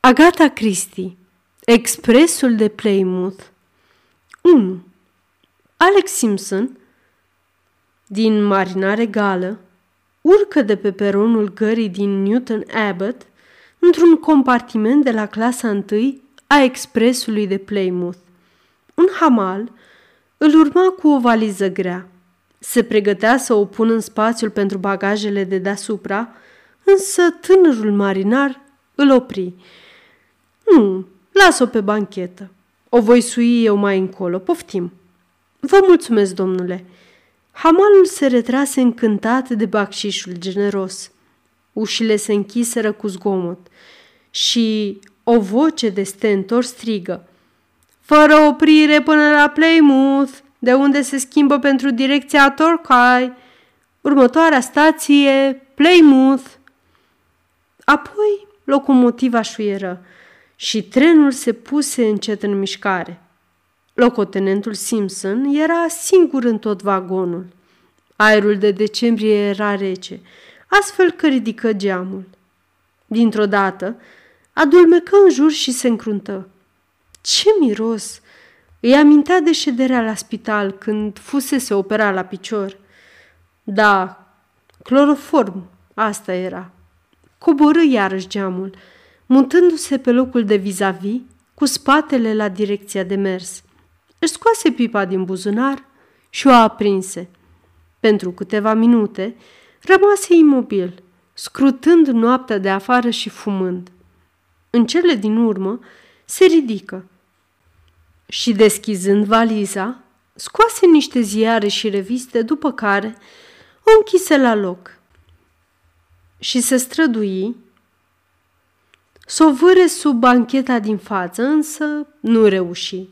Agatha Christie Expresul de Plymouth 1. Alex Simpson din Marina Regală urcă de pe peronul gării din Newton Abbot într-un compartiment de la clasa 1 a expresului de Plymouth. Un hamal îl urma cu o valiză grea. Se pregătea să o pună în spațiul pentru bagajele de deasupra, însă tânărul marinar îl opri. Nu, las-o pe banchetă. O voi sui eu mai încolo, poftim. Vă mulțumesc, domnule. Hamalul se retrase încântat de bacșișul generos. Ușile se închiseră cu zgomot și o voce de stentor strigă. Fără oprire până la Plymouth, de unde se schimbă pentru direcția Torquay. Următoarea stație, Plymouth. Apoi locomotiva șuieră și trenul se puse încet în mișcare. Locotenentul Simpson era singur în tot vagonul. Aerul de decembrie era rece, astfel că ridică geamul. Dintr-o dată, adulmecă în jur și se încruntă. Ce miros! Îi amintea de șederea la spital când fusese operat la picior. Da, cloroform, asta era. Coborâ iarăși geamul, mutându-se pe locul de vis-a-vis, cu spatele la direcția de mers. Își scoase pipa din buzunar și o aprinse. Pentru câteva minute rămase imobil, scrutând noaptea de afară și fumând. În cele din urmă se ridică și, deschizând valiza, scoase niște ziare și reviste, după care o închise la loc și se strădui să o vâre sub bancheta din față, însă nu reuși.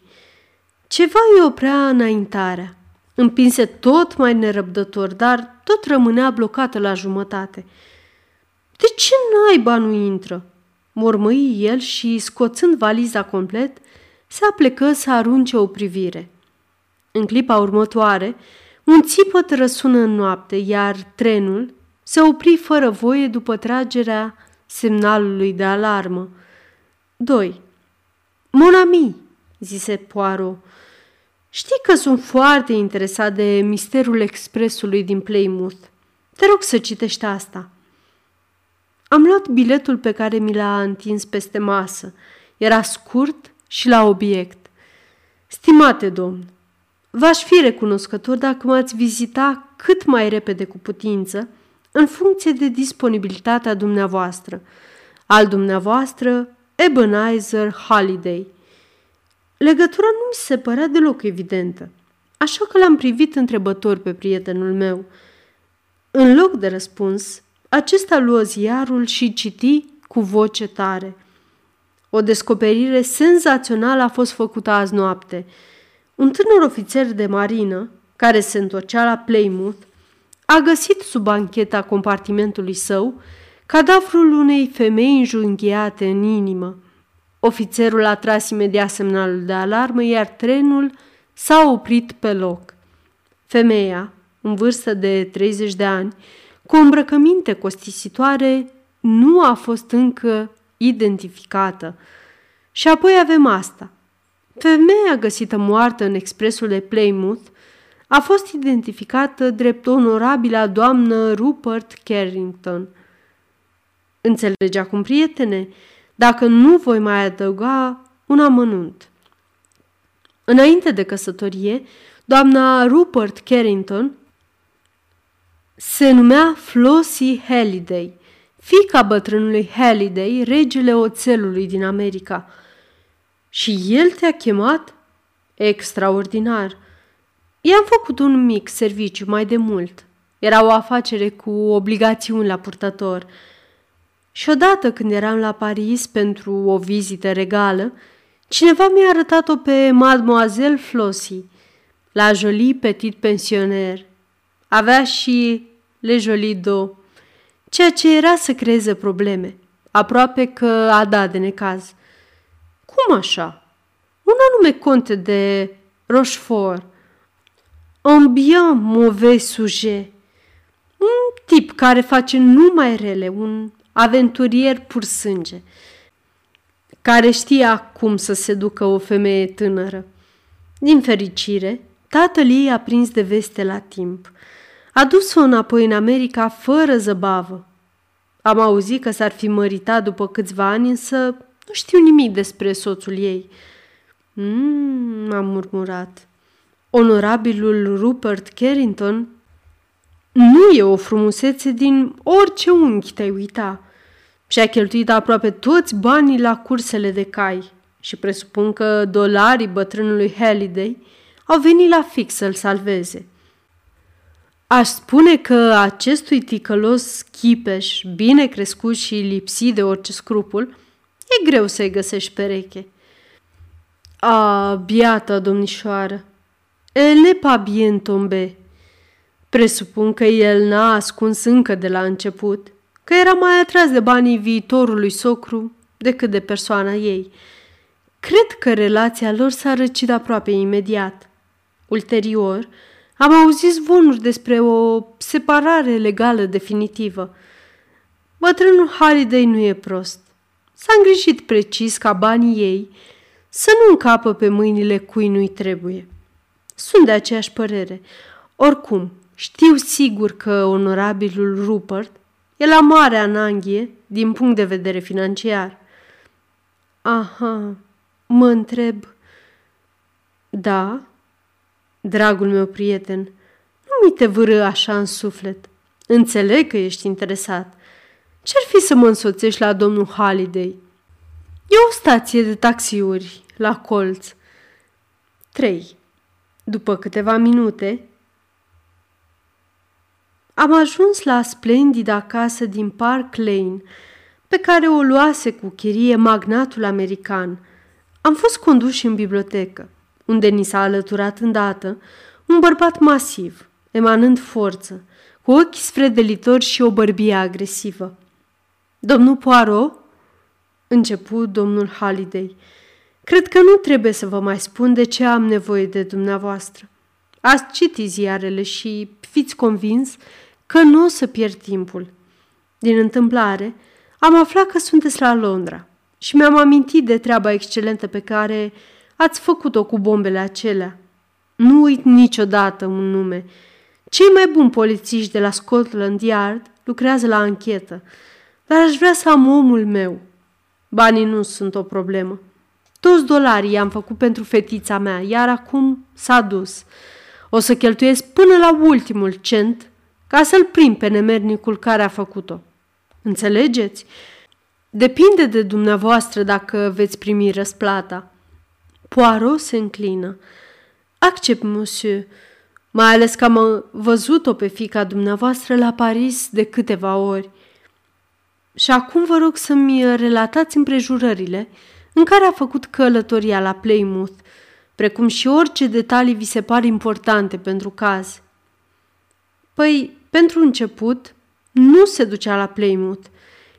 Ceva îi oprea înaintarea. Împinse tot mai nerăbdător, dar tot rămânea blocată la jumătate. De ce naiba nu intră? Mormăi el și, scoțând valiza complet, se aplecă să arunce o privire. În clipa următoare, un țipăt răsună în noapte, iar trenul se opri fără voie după tragerea semnalului de alarmă. 2. Mon ami, zise Poirot, știi că sunt foarte interesat de misterul expresului din Plymouth. Te rog să citești asta. Am luat biletul pe care mi l-a întins peste masă. Era scurt și la obiect. Stimate domn, v-aș fi recunoscător dacă m-ați vizita cât mai repede cu putință, în funcție de disponibilitatea dumneavoastră. Al dumneavoastră, Ebenezer Holiday. Legătura nu mi se părea deloc evidentă, așa că l-am privit întrebător pe prietenul meu. În loc de răspuns, acesta luă ziarul și citi cu voce tare – o descoperire senzațională a fost făcută azi noapte. Un tânăr ofițer de marină, care se întorcea la Plymouth, a găsit sub bancheta compartimentului său cadavrul unei femei înjunghiate în inimă. Ofițerul a tras imediat semnalul de alarmă, iar trenul s-a oprit pe loc. Femeia, în vârstă de 30 de ani, cu o îmbrăcăminte costisitoare, nu a fost încă identificată. Și apoi avem asta. Femeia găsită moartă în expresul de Plymouth a fost identificată drept onorabila doamnă Rupert Carrington. Înțelege acum, prietene, dacă nu voi mai adăuga un amănunt. Înainte de căsătorie, doamna Rupert Carrington se numea Flossie Halliday – fica bătrânului Halliday, regele oțelului din America. Și el te-a chemat? Extraordinar! I-am făcut un mic serviciu mai de mult. Era o afacere cu obligațiuni la purtător. Și odată când eram la Paris pentru o vizită regală, cineva mi-a arătat-o pe Mademoiselle Flossie, la jolie petit pensioner. Avea și le jolie do ceea ce era să creeze probleme, aproape că a dat de necaz. Cum așa? Un anume conte de Rochefort, un bien mauvais sujet, un tip care face numai rele, un aventurier pur sânge. care știa cum să se ducă o femeie tânără. Din fericire, tatăl ei a prins de veste la timp. A dus-o înapoi în America fără zăbavă. Am auzit că s-ar fi măritat după câțiva ani, însă nu știu nimic despre soțul ei. Mmm, am murmurat. Onorabilul Rupert Carrington nu e o frumusețe din orice unghi te-ai uita. Și-a cheltuit aproape toți banii la cursele de cai și presupun că dolarii bătrânului Halliday au venit la fix să-l salveze. Aș spune că acestui ticălos chipeș, bine crescut și lipsit de orice scrupul, e greu să-i găsești pereche. A, biată domnișoară, ele pa bien tombe. Presupun că el n-a ascuns încă de la început că era mai atras de banii viitorului socru decât de persoana ei. Cred că relația lor s-a răcit aproape imediat. Ulterior, am auzit zvonuri despre o separare legală definitivă. Bătrânul Halliday nu e prost. S-a îngrijit precis ca banii ei să nu încapă pe mâinile cui nu-i trebuie. Sunt de aceeași părere. Oricum, știu sigur că onorabilul Rupert e la mare ananghie din punct de vedere financiar. Aha, mă întreb. Da, dragul meu prieten, nu mi te vârâ așa în suflet. Înțeleg că ești interesat. Ce-ar fi să mă însoțești la domnul Halliday? E o stație de taxiuri la colț. 3. După câteva minute, am ajuns la splendida casă din Park Lane, pe care o luase cu chirie magnatul american. Am fost conduși în bibliotecă, unde ni s-a alăturat îndată un bărbat masiv, emanând forță, cu ochi sfredelitori și o bărbie agresivă. Domnul Poirot? Început domnul Halliday. Cred că nu trebuie să vă mai spun de ce am nevoie de dumneavoastră. Ați citit ziarele și fiți convins că nu o să pierd timpul. Din întâmplare, am aflat că sunteți la Londra și mi-am amintit de treaba excelentă pe care ați făcut-o cu bombele acelea. Nu uit niciodată un nume. Cei mai buni polițiști de la Scotland Yard lucrează la anchetă, dar aș vrea să am omul meu. Banii nu sunt o problemă. Toți dolarii i-am făcut pentru fetița mea, iar acum s-a dus. O să cheltuiesc până la ultimul cent ca să-l prind pe nemernicul care a făcut-o. Înțelegeți? Depinde de dumneavoastră dacă veți primi răsplata. Poirot se înclină. Accept, monsieur, mai ales că am văzut-o pe fica dumneavoastră la Paris de câteva ori. Și acum vă rog să-mi relatați împrejurările în care a făcut călătoria la Plymouth, precum și orice detalii vi se par importante pentru caz. Păi, pentru început, nu se ducea la Plymouth.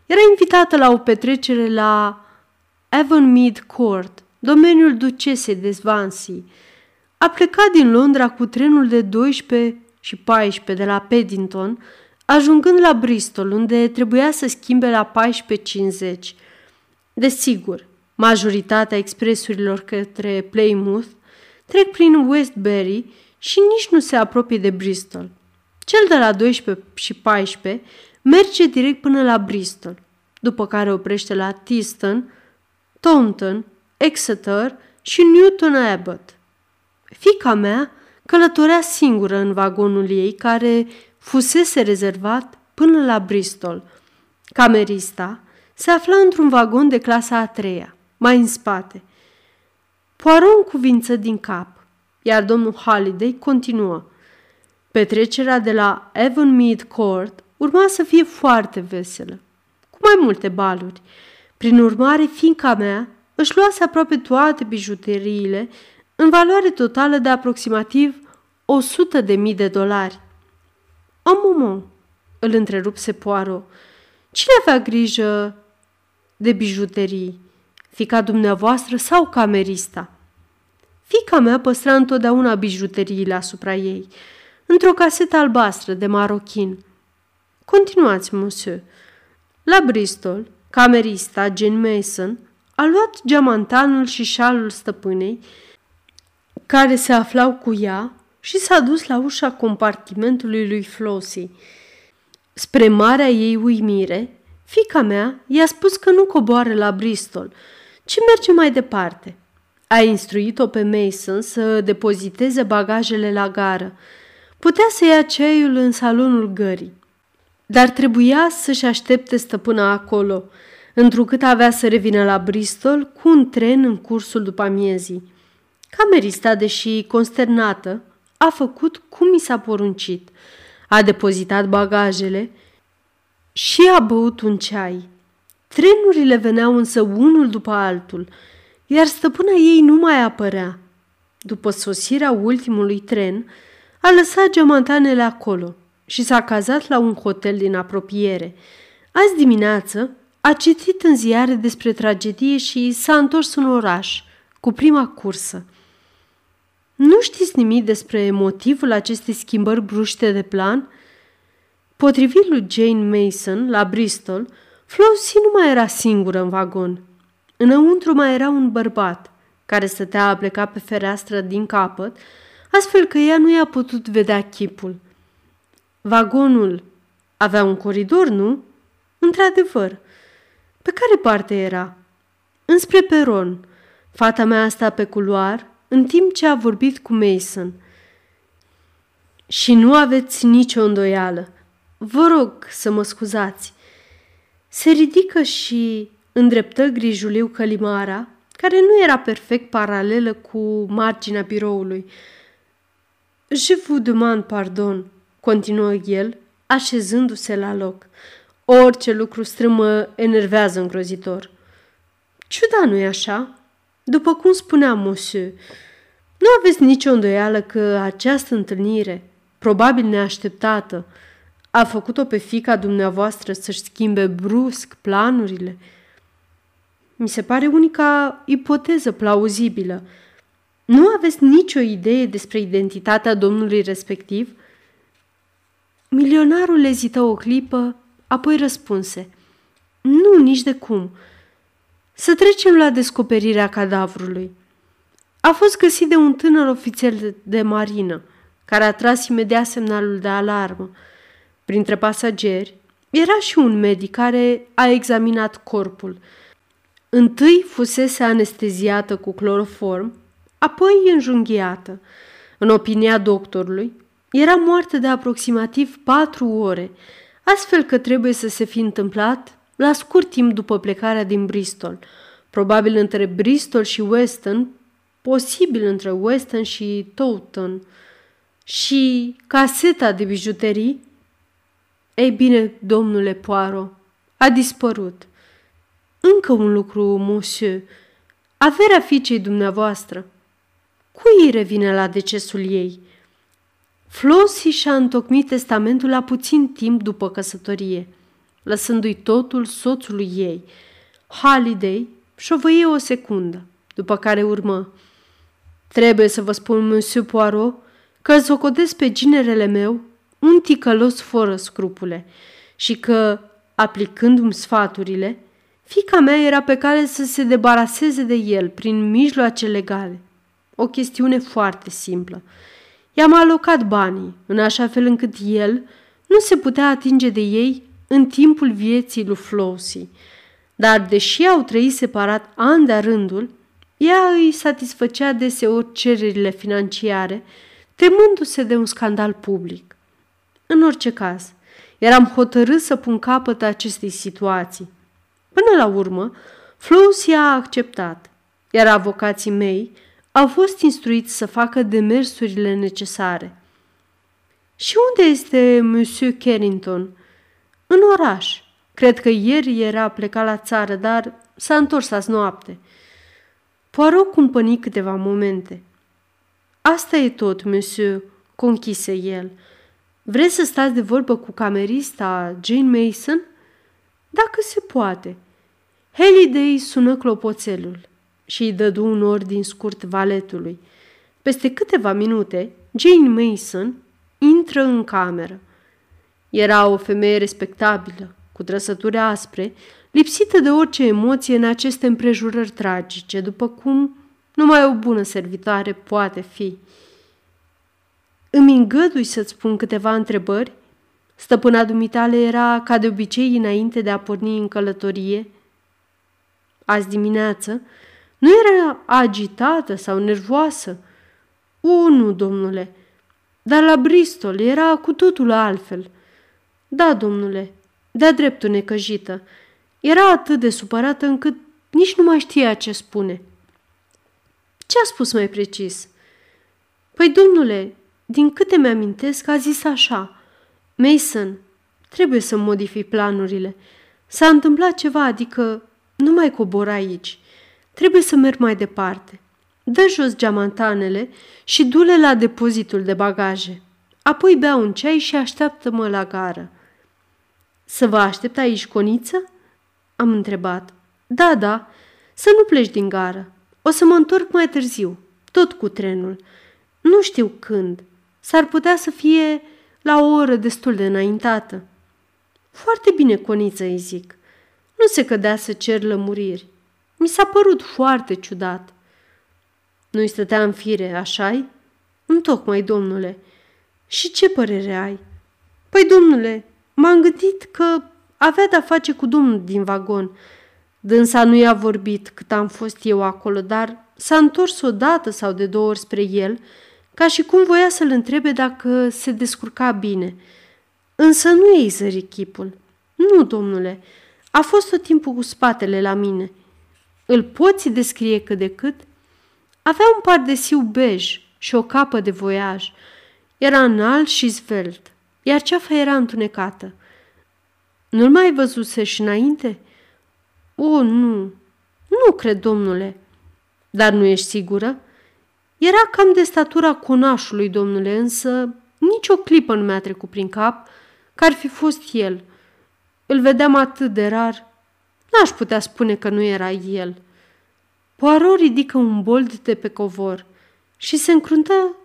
Era invitată la o petrecere la Avonmead Court, domeniul ducesei de Swansea. A plecat din Londra cu trenul de 12 și 14 de la Paddington, ajungând la Bristol, unde trebuia să schimbe la 14.50. Desigur, majoritatea expresurilor către Plymouth trec prin Westbury și nici nu se apropie de Bristol. Cel de la 12 și 14 merge direct până la Bristol, după care oprește la Tiston, Taunton, Exeter și Newton Abbot. Fica mea călătorea singură în vagonul ei, care fusese rezervat până la Bristol. Camerista se afla într-un vagon de clasa a treia, mai în spate. Poirot cuvință din cap, iar domnul Halliday continuă – Petrecerea de la Avonmead Court urma să fie foarte veselă, cu mai multe baluri. Prin urmare, fiinca mea își luase aproape toate bijuteriile în valoare totală de aproximativ 100 de mii de dolari. Am îl întrerupse Poirot. Cine avea grijă de bijuterii? Fica dumneavoastră sau camerista? Fica mea păstra întotdeauna bijuteriile asupra ei – într-o casetă albastră de marochin. Continuați, monsieur. La Bristol, camerista Jane Mason a luat geamantanul și șalul stăpânei, care se aflau cu ea, și s-a dus la ușa compartimentului lui Flossie. Spre marea ei uimire, fica mea i-a spus că nu coboară la Bristol, ci merge mai departe. A instruit-o pe Mason să depoziteze bagajele la gară. Putea să ia ceaiul în salonul gării, dar trebuia să-și aștepte stăpâna acolo, întrucât avea să revină la Bristol cu un tren în cursul după amiezii. Camerista, deși consternată, a făcut cum i s-a poruncit. A depozitat bagajele și a băut un ceai. Trenurile veneau însă unul după altul, iar stăpâna ei nu mai apărea. După sosirea ultimului tren, a lăsat geamantanele acolo și s-a cazat la un hotel din apropiere. Azi dimineață a citit în ziare despre tragedie și s-a întors în oraș cu prima cursă. Nu știți nimic despre motivul acestei schimbări bruște de plan? Potrivit lui Jane Mason, la Bristol, Flossie nu mai era singură în vagon. Înăuntru mai era un bărbat, care stătea a pleca pe fereastră din capăt, astfel că ea nu i-a putut vedea chipul. Vagonul avea un coridor, nu? Într-adevăr. Pe care parte era? Înspre peron. Fata mea asta pe culoar, în timp ce a vorbit cu Mason. Și nu aveți nicio îndoială. Vă rog să mă scuzați. Se ridică și îndreptă grijuliu călimara, care nu era perfect paralelă cu marginea biroului. Je vous demande pardon, continuă el, așezându-se la loc. Orice lucru strâmă enervează îngrozitor. Ciuda, nu-i așa? După cum spuneam, monsieur, nu aveți nicio îndoială că această întâlnire, probabil neașteptată, a făcut-o pe fica dumneavoastră să-și schimbe brusc planurile? Mi se pare unica ipoteză plauzibilă. Nu aveți nicio idee despre identitatea domnului respectiv? Milionarul ezită o clipă, apoi răspunse. Nu, nici de cum. Să trecem la descoperirea cadavrului. A fost găsit de un tânăr ofițer de marină, care a tras imediat semnalul de alarmă. Printre pasageri era și un medic care a examinat corpul. Întâi fusese anesteziată cu cloroform, apoi înjunghiată. În opinia doctorului, era moartă de aproximativ patru ore, astfel că trebuie să se fi întâmplat la scurt timp după plecarea din Bristol, probabil între Bristol și Weston, posibil între Weston și Taunton. Și caseta de bijuterii? Ei bine, domnule Poirot, a dispărut. Încă un lucru, monsieur. Averea fiicei dumneavoastră. Cui îi revine la decesul ei? Flossie și-a întocmit testamentul la puțin timp după căsătorie, lăsându-i totul soțului ei. Holiday șovăie o secundă, după care urmă. Trebuie să vă spun, monsieur Poirot, că zocodesc pe ginerele meu un ticălos fără scrupule și că, aplicându-mi sfaturile, fica mea era pe cale să se debaraseze de el prin mijloace legale. O chestiune foarte simplă. I-am alocat banii, în așa fel încât el nu se putea atinge de ei în timpul vieții lui Flossie. Dar, deși au trăit separat ani de rândul, ea îi satisfăcea deseori cererile financiare, temându-se de un scandal public. În orice caz, eram hotărât să pun capăt acestei situații. Până la urmă, Flossie a acceptat, iar avocații mei au fost instruiți să facă demersurile necesare. Și unde este Monsieur Carrington? În oraș. Cred că ieri era plecat la țară, dar s-a întors azi noapte. Poirot cumpăni câteva momente. Asta e tot, monsieur, conchise el. Vreți să stați de vorbă cu camerista Jane Mason? Dacă se poate. Halliday sună clopoțelul și îi dădu un ordin scurt valetului. Peste câteva minute, Jane Mason intră în cameră. Era o femeie respectabilă, cu trăsături aspre, lipsită de orice emoție în aceste împrejurări tragice, după cum numai o bună servitoare poate fi. Îmi îngădui să-ți spun câteva întrebări? Stăpâna dumitale era, ca de obicei, înainte de a porni în călătorie. Azi dimineață nu era agitată sau nervoasă. O, nu, domnule, dar la Bristol era cu totul altfel. Da, domnule, de-a dreptul necăjită. Era atât de supărată încât nici nu mai știa ce spune. Ce a spus mai precis? Păi, domnule, din câte mi-amintesc, a zis așa. Mason, trebuie să modific planurile. S-a întâmplat ceva, adică nu mai cobor aici. Trebuie să merg mai departe. Dă jos geamantanele și du-le la depozitul de bagaje. Apoi bea un ceai și așteaptă-mă la gară. Să vă aștept aici, coniță? Am întrebat. Da, da, să nu pleci din gară. O să mă întorc mai târziu, tot cu trenul. Nu știu când. S-ar putea să fie la o oră destul de înaintată. Foarte bine, coniță, îi zic. Nu se cădea să cer lămuriri. Mi s-a părut foarte ciudat. Nu-i stătea în fire, așa-i? Întocmai, domnule. Și ce părere ai? Păi, domnule, m-am gândit că avea de-a face cu domnul din vagon. Dânsa nu i-a vorbit cât am fost eu acolo, dar s-a întors o dată sau de două ori spre el, ca și cum voia să-l întrebe dacă se descurca bine. Însă nu ei zări chipul. Nu, domnule, a fost tot timpul cu spatele la mine. Îl poți descrie cât de cât? Avea un par de siu bej și o capă de voiaj. Era înalt și zvelt, iar ceafa era întunecată. Nu-l mai văzuse și înainte? O, nu, nu cred, domnule. Dar nu ești sigură? Era cam de statura conașului, domnule, însă nici o clipă nu mi-a trecut prin cap că ar fi fost el. Îl vedeam atât de rar, n-aș putea spune că nu era el. Poirot ridică un bold de pe covor și se încruntă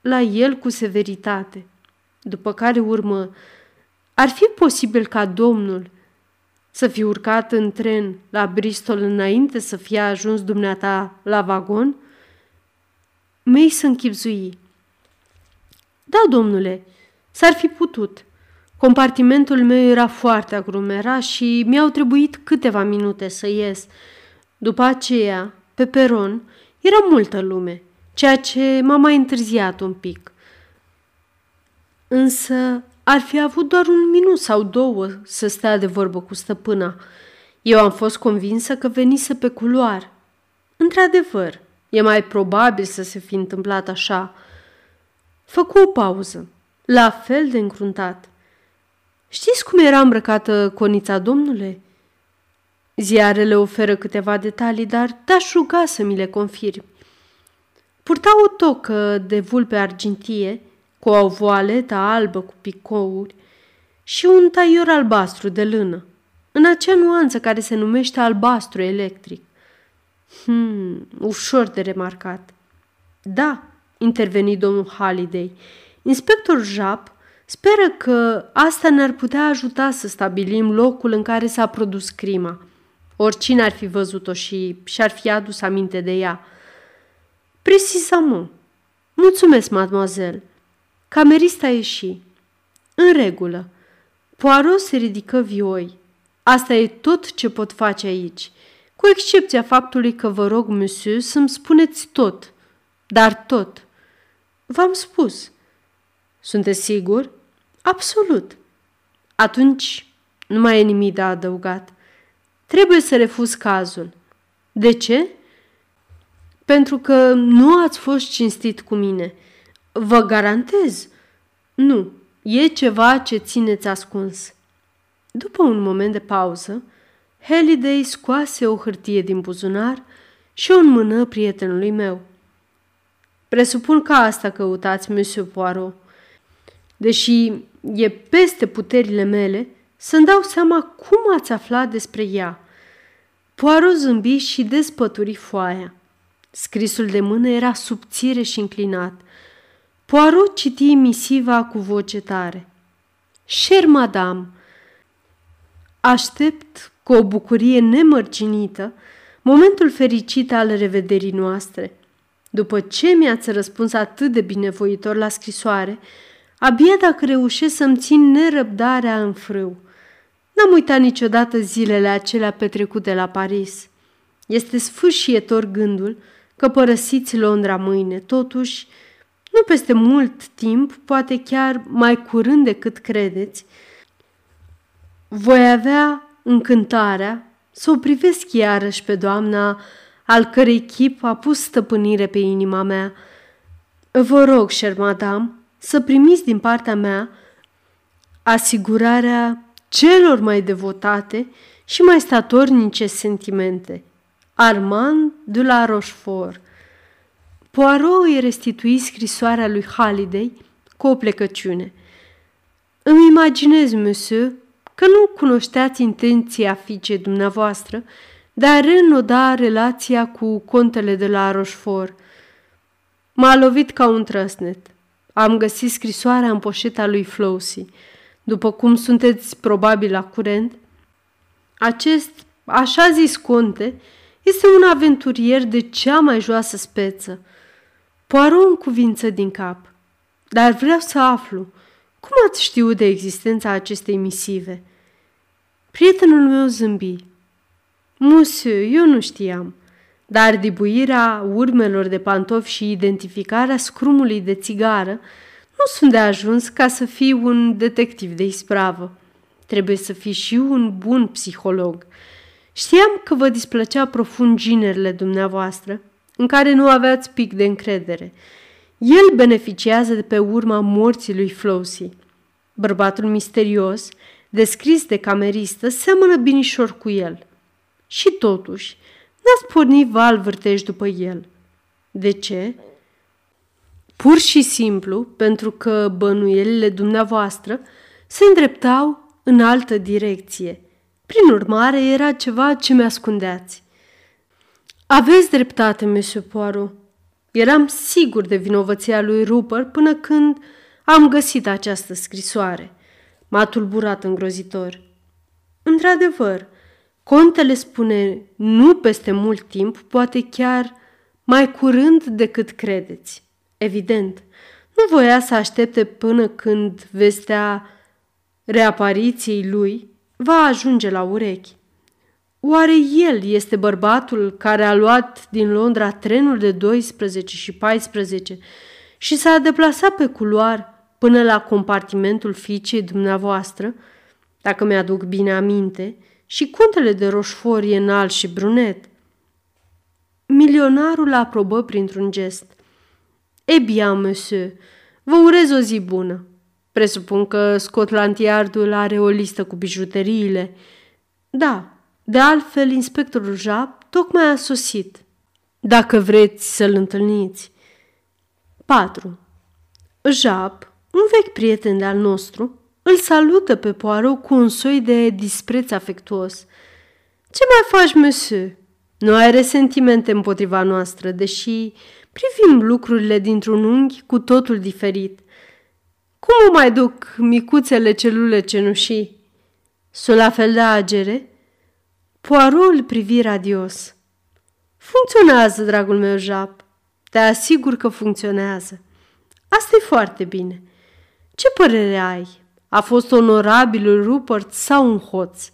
la el cu severitate, după care urmă ar fi posibil ca domnul să fi urcat în tren la Bristol înainte să fie ajuns dumneata la vagon? Mei să închipzui. Da, domnule, s-ar fi putut. Compartimentul meu era foarte aglomerat și mi-au trebuit câteva minute să ies. După aceea, pe peron, era multă lume, ceea ce m-a mai întârziat un pic. Însă ar fi avut doar un minut sau două să stea de vorbă cu stăpâna. Eu am fost convinsă că venise pe culoar. Într-adevăr, e mai probabil să se fi întâmplat așa. Făcu o pauză, la fel de încruntat. Știți cum era îmbrăcată conița domnule? Ziarele oferă câteva detalii, dar te-aș ruga să mi le confirmi. Purta o tocă de vulpe argintie, cu o voaletă albă cu picouri și un taior albastru de lână, în acea nuanță care se numește albastru electric. Hmm, ușor de remarcat. Da, interveni domnul Halliday. Inspector Jap speră că asta ne-ar putea ajuta să stabilim locul în care s-a produs crima. Oricine ar fi văzut-o și și-ar fi adus aminte de ea. Precisament. Mulțumesc, mademoiselle. Camerista ieși. În regulă. Poirot se ridică vioi. Asta e tot ce pot face aici, cu excepția faptului că vă rog, monsieur, să-mi spuneți tot. Dar tot. V-am spus. Sunteți sigur? Absolut. Atunci nu mai e nimic de adăugat. Trebuie să refuz cazul. De ce? Pentru că nu ați fost cinstit cu mine. Vă garantez. Nu, e ceva ce țineți ascuns. După un moment de pauză, Halliday scoase o hârtie din buzunar și o înmână prietenului meu. Presupun că asta căutați, Monsieur Poirot. Deși e peste puterile mele, să-mi dau seama cum ați aflat despre ea. Poirot zâmbi și despături foaia. Scrisul de mână era subțire și înclinat. Poirot citi misiva cu voce tare. Cher madame, aștept cu o bucurie nemărginită momentul fericit al revederii noastre. După ce mi-ați răspuns atât de binevoitor la scrisoare, abia dacă reușesc să-mi țin nerăbdarea în frâu. N-am uitat niciodată zilele acelea petrecute la Paris. Este sfârșietor gândul că părăsiți Londra mâine, totuși, nu peste mult timp, poate chiar mai curând decât credeți, voi avea încântarea să o privesc iarăși pe doamna al cărei chip a pus stăpânire pe inima mea. Vă rog, cher madame, să primiți din partea mea asigurarea celor mai devotate și mai statornice sentimente. Armand de la Rochefort Poirot îi restitui scrisoarea lui Halliday cu o plecăciune. Îmi imaginez, monsieur, că nu cunoșteați intenția fiicei dumneavoastră de a reînnoda relația cu contele de la Rochefort. M-a lovit ca un trăsnet. Am găsit scrisoarea în poșeta lui Flossie. După cum sunteți probabil la curent, acest așa zis conte este un aventurier de cea mai joasă speță. Poirot în cuvință din cap. Dar vreau să aflu, cum ați știut de existența acestei misive? Prietenul meu zâmbi. Monsieur, eu nu știam, dar dibuirea urmelor de pantofi și identificarea scrumului de țigară nu sunt de ajuns ca să fii un detectiv de ispravă. Trebuie să fii și un bun psiholog. Știam că vă displăcea profund ginerile dumneavoastră, în care nu aveați pic de încredere. El beneficiază de pe urma morții lui Flossie. Bărbatul misterios descris de cameristă, seamănă binișor cu el. Și totuși, n-ați pornit val vârtești după el. De ce? Pur și simplu pentru că bănuielile dumneavoastră se îndreptau în altă direcție. Prin urmare, era ceva ce mi-ascundeați. Aveți dreptate, Monsieur Poirot. Eram sigur de vinovăția lui Rupert până când am găsit această scrisoare – M-a tulburat îngrozitor. Într-adevăr, contele spune nu peste mult timp, poate chiar mai curând decât credeți. Evident, nu voia să aștepte până când vestea reapariției lui va ajunge la urechi. Oare el este bărbatul care a luat din Londra trenul de 12 și 14 și s-a deplasat pe culoar până la compartimentul fiicei dumneavoastră, dacă mi-aduc bine aminte, și contele de roșfor e înalt și brunet. Milionarul aprobă printr-un gest. E bien, monsieur, vă urez o zi bună. Presupun că Scotland Yardul are o listă cu bijuteriile. Da, de altfel, inspectorul Jap tocmai a sosit. Dacă vreți să-l întâlniți. 4. Jap un vechi prieten de-al nostru îl salută pe Poirot cu un soi de dispreț afectuos. Ce mai faci, monsieur? Nu ai resentimente împotriva noastră, deși privim lucrurile dintr-un unghi cu totul diferit. Cum o mai duc micuțele celule cenușii? Sunt la fel de agere? Poirot îl privi radios. Funcționează, dragul meu Jap. Te asigur că funcționează. Asta e foarte bine. Ce părere ai? A fost onorabilul Rupert sau un hoț?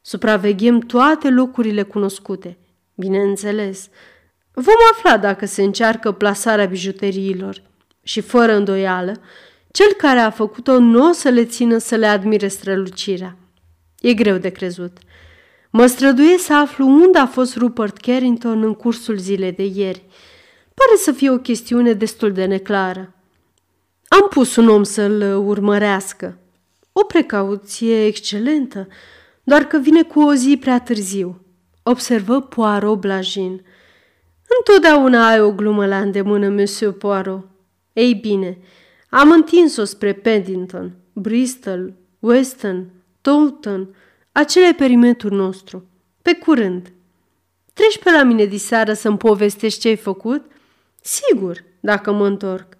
Supraveghem toate locurile cunoscute. Bineînțeles, vom afla dacă se încearcă plasarea bijuteriilor și, fără îndoială, cel care a făcut-o nu o să le țină să le admire strălucirea. E greu de crezut. Mă străduie să aflu unde a fost Rupert Carrington în cursul zilei de ieri. Pare să fie o chestiune destul de neclară. Am pus un om să-l urmărească. O precauție excelentă, doar că vine cu o zi prea târziu, observă Poirot blajin. Întotdeauna ai o glumă la îndemână, Monsieur Poirot. Ei bine, am întins-o spre Paddington, Bristol, Weston, Taunton, acele perimetrul nostru. Pe curând. Treci pe la mine diseară să-mi povestești ce ai făcut? Sigur, dacă mă întorc.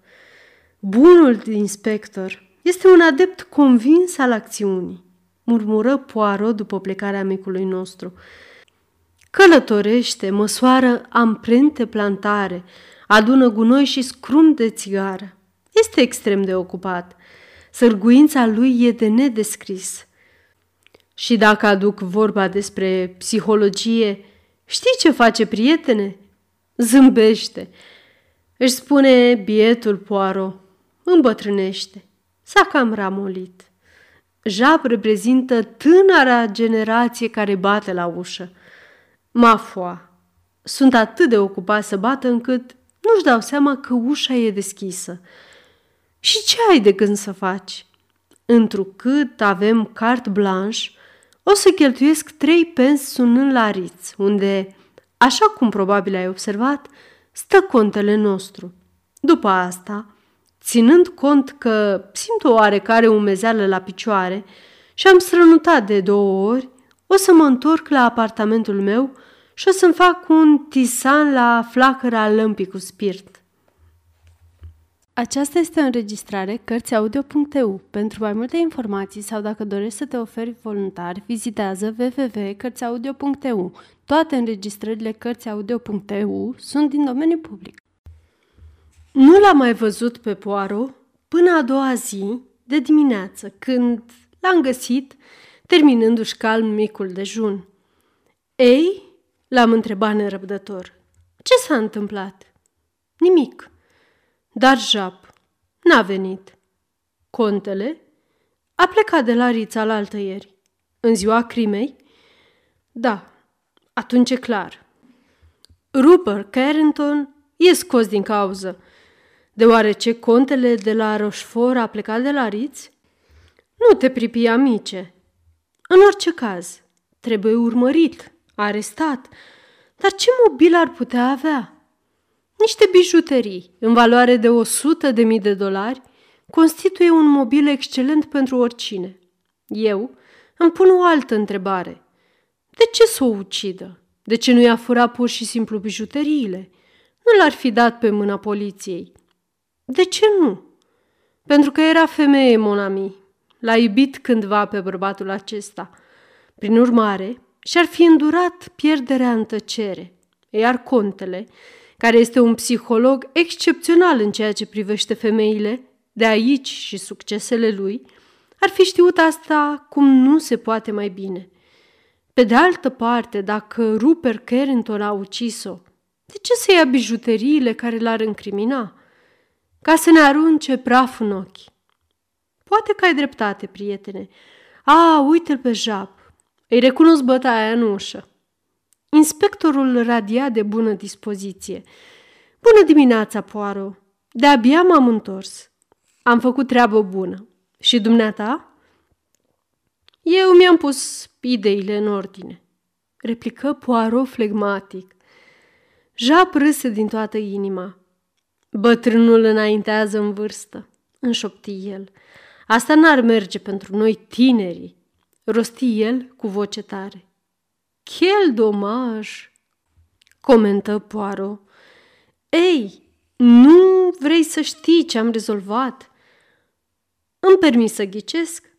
Bunul inspector este un adept convins al acțiunii. murmură Poirot după plecarea micului nostru. Călătorește, măsoară amprente plantare, adună gunoi și scrum de țigară. Este extrem de ocupat. Sârguința lui e de nedescris. Și dacă aduc vorba despre psihologie, știi ce face, prietene? Zâmbește. Își spune bietul Poirot. Îmbătrânește. S-a cam ramolit. Jap reprezintă tânăra generație care bate la ușă. Mafua, sunt atât de ocupat să bată încât nu-și dau seama că ușa e deschisă. Și ce ai de gând să faci? Întrucât avem cart blanche, o să cheltuiesc trei pens sunând la Riț, unde, așa cum probabil ai observat, stă contele nostru. După asta, ținând cont că simt o oarecare umezeală la picioare și am strănutat de două ori, o să mă întorc la apartamentul meu și o să-mi fac un tisan la flacăra lămpii cu spirit. Aceasta este o înregistrare Cărțiaudio.eu. Pentru mai multe informații sau dacă dorești să te oferi voluntar, vizitează www.cărțiaudio.eu. Toate înregistrările Cărțiaudio.eu sunt din domeniu public. Nu l-am mai văzut pe Poaro până a doua zi de dimineață, când l-am găsit terminându-și calm micul dejun. Ei, l-am întrebat nerăbdător. Ce s-a întâmplat? Nimic. Dar Jap n-a venit. Contele a plecat de la Rița la altă ieri. În ziua crimei? Da, atunci e clar. Rupert Carrington e scos din cauză, deoarece contele de la Rochefort a plecat de la Riț? Nu te pripi, amice. În orice caz, trebuie urmărit, arestat. Dar ce mobil ar putea avea? Niște bijuterii, în valoare de 100 de mii de dolari, constituie un mobil excelent pentru oricine. Eu îmi pun o altă întrebare. De ce să o ucidă? De ce nu i-a furat pur și simplu bijuteriile? Nu l-ar fi dat pe mâna poliției. De ce nu? Pentru că era femeie, monami. L-a iubit cândva pe bărbatul acesta. Prin urmare, și-ar fi îndurat pierderea în tăcere. Iar contele, care este un psiholog excepțional în ceea ce privește femeile, de aici și succesele lui, ar fi știut asta cum nu se poate mai bine. Pe de altă parte, dacă Rupert Carrington a ucis-o, de ce să ia bijuteriile care l-ar încrimina? Ca să ne arunce praf în ochi. Poate că ai dreptate, prietene. A, uite-l pe Jap. Îi recunosc bătaia în ușă. Inspectorul radia de bună dispoziție. Bună dimineața, Poaro! De-abia m-am întors. Am făcut treabă bună. Și dumneata? Eu mi-am pus ideile în ordine. Replică Poaro flegmatic. Jap râse din toată inima. Bătrânul înaintează în vârstă, înșopti el. Asta n-ar merge pentru noi tinerii, rosti el cu voce tare. Quel domaj! comentă Poaro. Ei, nu vrei să știi ce am rezolvat? Îmi permis să ghicesc.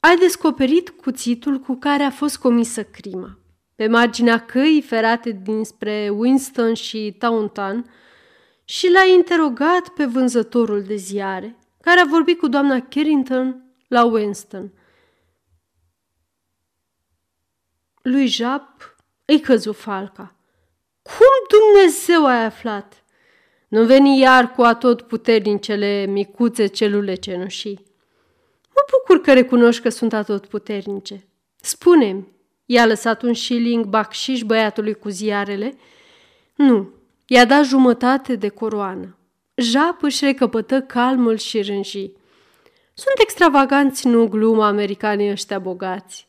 Ai descoperit cuțitul cu care a fost comisă crima. Pe marginea căii ferate dinspre Winston și Taunton și l-a interogat pe vânzătorul de ziare, care a vorbit cu doamna Carrington la Winston – lui Jap îi căzu falca. Cum Dumnezeu ai aflat? Nu veni iar cu atot puternicele micuțe celule cenușii. Mă bucur că recunoști că sunt atot puternice. Spune-mi, i-a lăsat un shilling bacșiș băiatului cu ziarele? Nu, i-a dat jumătate de coroană. Jap își recăpătă calmul și rânji. Sunt extravaganți, nu glumă americanii ăștia bogați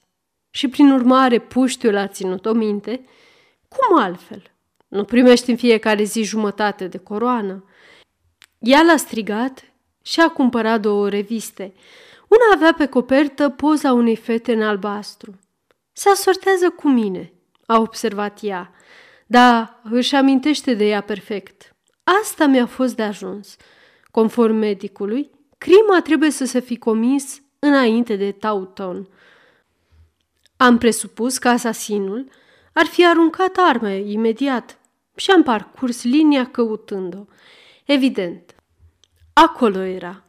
și prin urmare puștiul a ținut-o minte, cum altfel? Nu primești în fiecare zi jumătate de coroană? Ea l-a strigat și a cumpărat două reviste. Una avea pe copertă poza unei fete în albastru. Se asortează cu mine, a observat ea, dar își amintește de ea perfect. Asta mi-a fost de ajuns. Conform medicului, crima trebuie să se fi comis înainte de Tauton – Am presupus că asasinul ar fi aruncat arme imediat și am parcurs linia căutând-o. Evident, acolo era.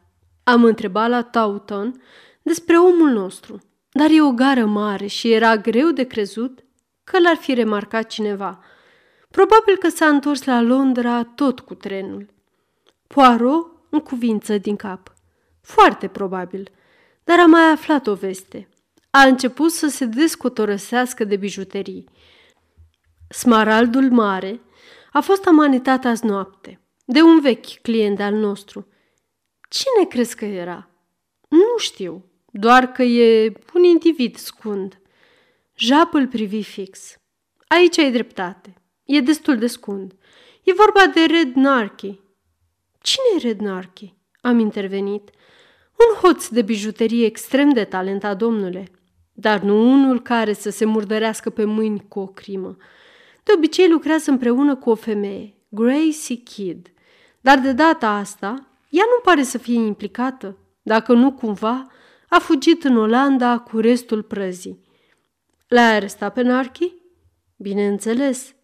Am întrebat la Tauton despre omul nostru, dar e o gară mare și era greu de crezut că l-ar fi remarcat cineva. Probabil că s-a întors la Londra tot cu trenul. Poirot în cuvință din cap. Foarte probabil, dar a mai aflat o veste. A început să se descotorăsească de bijuterii. Smaraldul mare a fost amanitat azi noapte de un vechi client al nostru. Cine crezi că era? Nu știu, doar că e un individ scund. Jap îl privi fix. Aici ai dreptate. E destul de scund. E vorba de Red Narky. Cine e Red Narky? Am intervenit. Un hoț de bijuterie extrem de talentat, domnule, dar nu unul care să se murdărească pe mâini cu o crimă. De obicei lucrează împreună cu o femeie, Gracie Kidd, dar de data asta ea nu pare să fie implicată, dacă nu cumva a fugit în Olanda cu restul prăzii. L-ai arestat pe Narchi? Bineînțeles.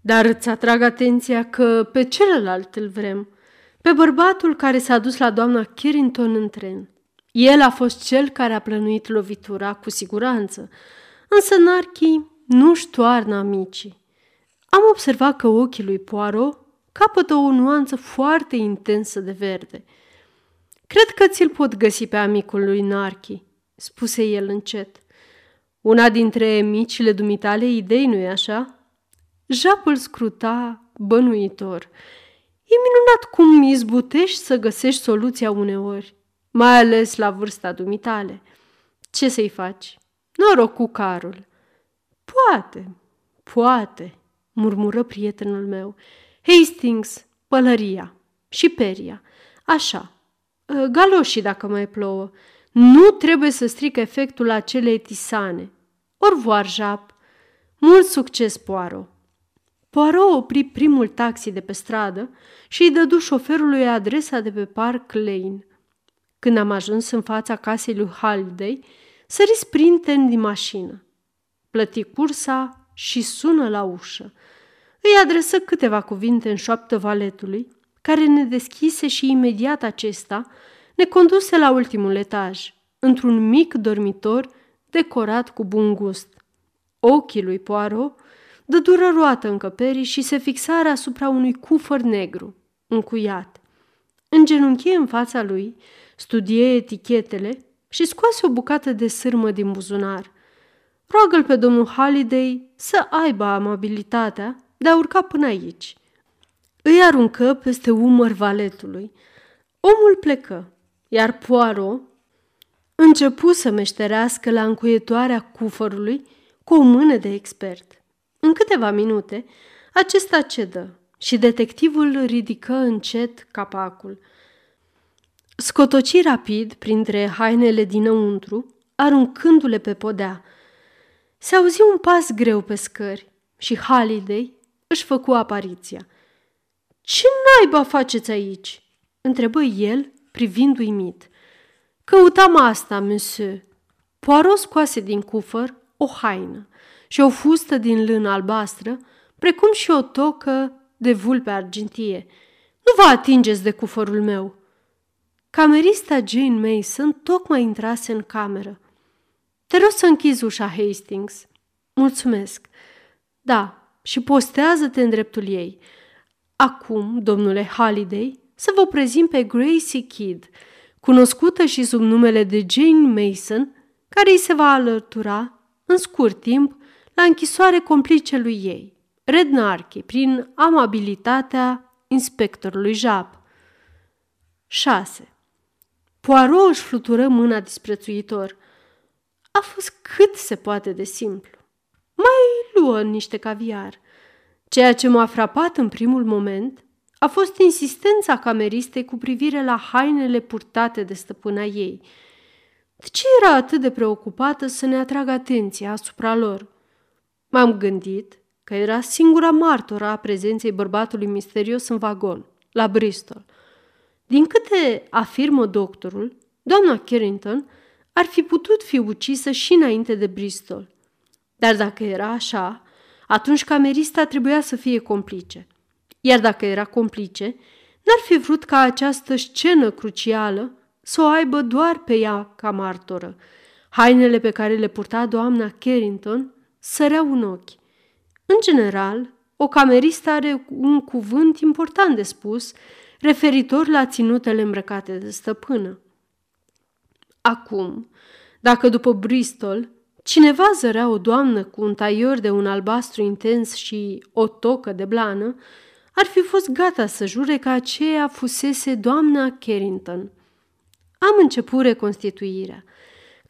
Dar îți atrag atenția că pe celălalt îl vrem, pe bărbatul care s-a dus la doamna Carrington în tren. El a fost cel care a plănuit lovitura cu siguranță, însă Narchi nu-și toarnă amicii. Am observat că ochii lui Poirot capătă o nuanță foarte intensă de verde. Cred că ți-l pot găsi pe amicul lui Narchi, spuse el încet. Una dintre micile dumitale idei, nu-i așa? Japul scruta bănuitor. E minunat cum izbutești să găsești soluția uneori, mai ales la vârsta dumitale. Ce să-i faci? Noroc cu carul. Poate, poate, murmură prietenul meu. Hastings, pălăria și peria. Așa, ă, galoșii dacă mai plouă. Nu trebuie să stric efectul acelei tisane. Orvoar, Jap. Mult succes, Poaro. Poaro opri primul taxi de pe stradă și îi dădu șoferului adresa de pe Park Lane. Când am ajuns în fața casei lui Holiday, sări sprinten din mașină. Plăti cursa și sună la ușă. Îi adresă câteva cuvinte în șoaptă valetului, care ne deschise și imediat acesta ne conduse la ultimul etaj, într-un mic dormitor decorat cu bun gust. Ochii lui Poirot dădură roată încăperii și se fixară asupra unui cufăr negru, încuiat. Îngenunchie în fața lui, studie etichetele și scoase o bucată de sârmă din buzunar. Roagă-l pe domnul Halliday să aibă amabilitatea de a urca până aici. Îi aruncă peste umăr valetului. Omul plecă, iar Poirot începu să meșterească la încuietoarea cufărului cu o mână de expert. În câteva minute, acesta cedă și detectivul ridică încet capacul. Scotoci rapid printre hainele dinăuntru, aruncându-le pe podea. Se auzi un pas greu pe scări și Halliday își făcu apariția. Ce naiba faceți aici?" întrebă el, privind uimit. Căutam asta, monsieur." Poirot scoase din cufăr o haină și o fustă din lână albastră, precum și o tocă de vulpe argintie. Nu vă atingeți de cufărul meu!" Camerista Jane Mason tocmai intrase în cameră. Te rog să închizi ușa, Hastings. Mulțumesc. Da, și postează-te în dreptul ei. Acum, domnule Halliday, să vă prezint pe Gracie Kidd, cunoscută și sub numele de Jane Mason, care îi se va alătura în scurt timp la închisoare complicelui ei, Red Narchi, prin amabilitatea inspectorului Jap. 6. Poirot își flutură mâna disprețuitor. A fost cât se poate de simplu luă niște caviar. Ceea ce m-a frapat în primul moment a fost insistența cameristei cu privire la hainele purtate de stăpâna ei. De ce era atât de preocupată să ne atragă atenția asupra lor? M-am gândit că era singura martoră a prezenței bărbatului misterios în vagon, la Bristol. Din câte afirmă doctorul, doamna Carrington ar fi putut fi ucisă și înainte de Bristol. Dar dacă era așa, atunci camerista trebuia să fie complice. Iar dacă era complice, n-ar fi vrut ca această scenă crucială să o aibă doar pe ea ca martoră. Hainele pe care le purta doamna Carrington săreau în ochi. În general, o cameristă are un cuvânt important de spus referitor la ținutele îmbrăcate de stăpână. Acum, dacă după Bristol cineva zărea o doamnă cu un taior de un albastru intens și o tocă de blană, ar fi fost gata să jure că aceea fusese doamna Carrington. Am început reconstituirea.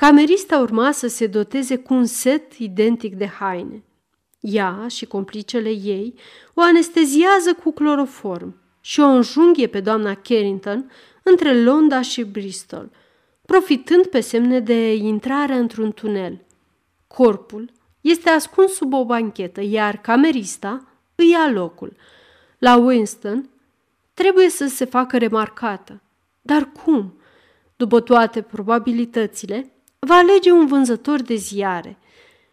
Camerista urma să se doteze cu un set identic de haine. Ea și complicele ei o anesteziază cu cloroform și o înjunghie pe doamna Carrington între Londra și Bristol, profitând pe semne de intrare într-un tunel. Corpul este ascuns sub o banchetă, iar camerista îi ia locul. La Winston trebuie să se facă remarcată. Dar cum? După toate probabilitățile, va alege un vânzător de ziare.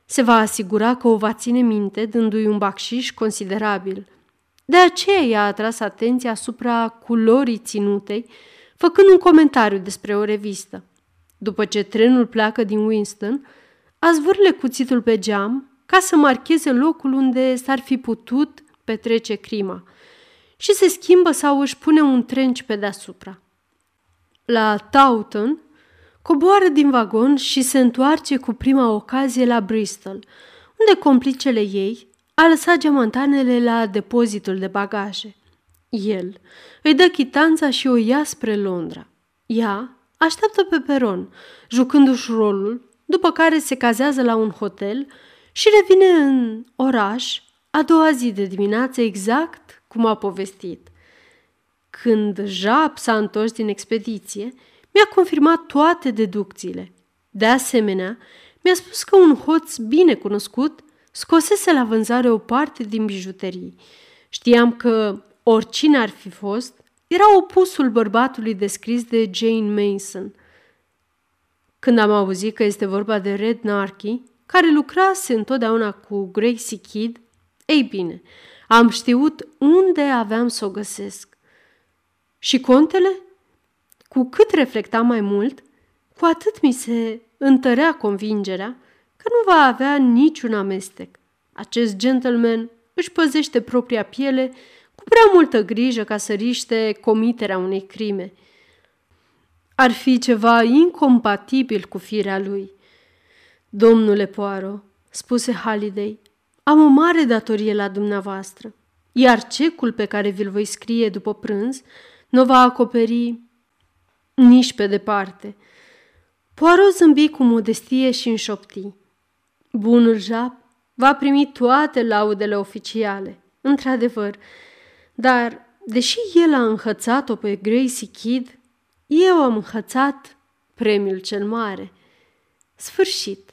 Se va asigura că o va ține minte, dându-i un bacșiș considerabil. De aceea i-a atras atenția asupra culorii ținutei, făcând un comentariu despre o revistă. După ce trenul pleacă din Winston, a zvârle cuțitul pe geam ca să marcheze locul unde s-ar fi putut petrece crima și se schimbă sau își pune un trenci pe deasupra. La Taunton, coboară din vagon și se întoarce cu prima ocazie la Bristol, unde complicele ei a lăsat geamantanele la depozitul de bagaje. El îi dă chitanța și o ia spre Londra. Ea așteaptă pe peron, jucându-și rolul, după care se cazează la un hotel și revine în oraș a doua zi de dimineață exact cum a povestit. Când Jap s-a întors din expediție, mi-a confirmat toate deducțiile. De asemenea, mi-a spus că un hoț bine cunoscut scosese la vânzare o parte din bijuterii. Știam că, oricine ar fi fost, era opusul bărbatului descris de Jane Mason. Când am auzit că este vorba de Red Narky, care lucrase întotdeauna cu Gracie Kidd, ei bine, am știut unde aveam să o găsesc. Și contele? Cu cât reflectam mai mult, cu atât mi se întărea convingerea că nu va avea niciun amestec. Acest gentleman își păzește propria piele cu prea multă grijă ca să riște comiterea unei crime. Ar fi ceva incompatibil cu firea lui. Domnule Poaro, spuse Halliday, am o mare datorie la dumneavoastră, iar cecul pe care vi-l voi scrie după prânz nu va acoperi nici pe departe. Poirot zâmbi cu modestie și înșopti. Bunul Jap va primi toate laudele oficiale, într-adevăr, dar, deși el a înhățat-o pe Gracie Kidd, eu am înhățat premiul cel mare. Sfârșit.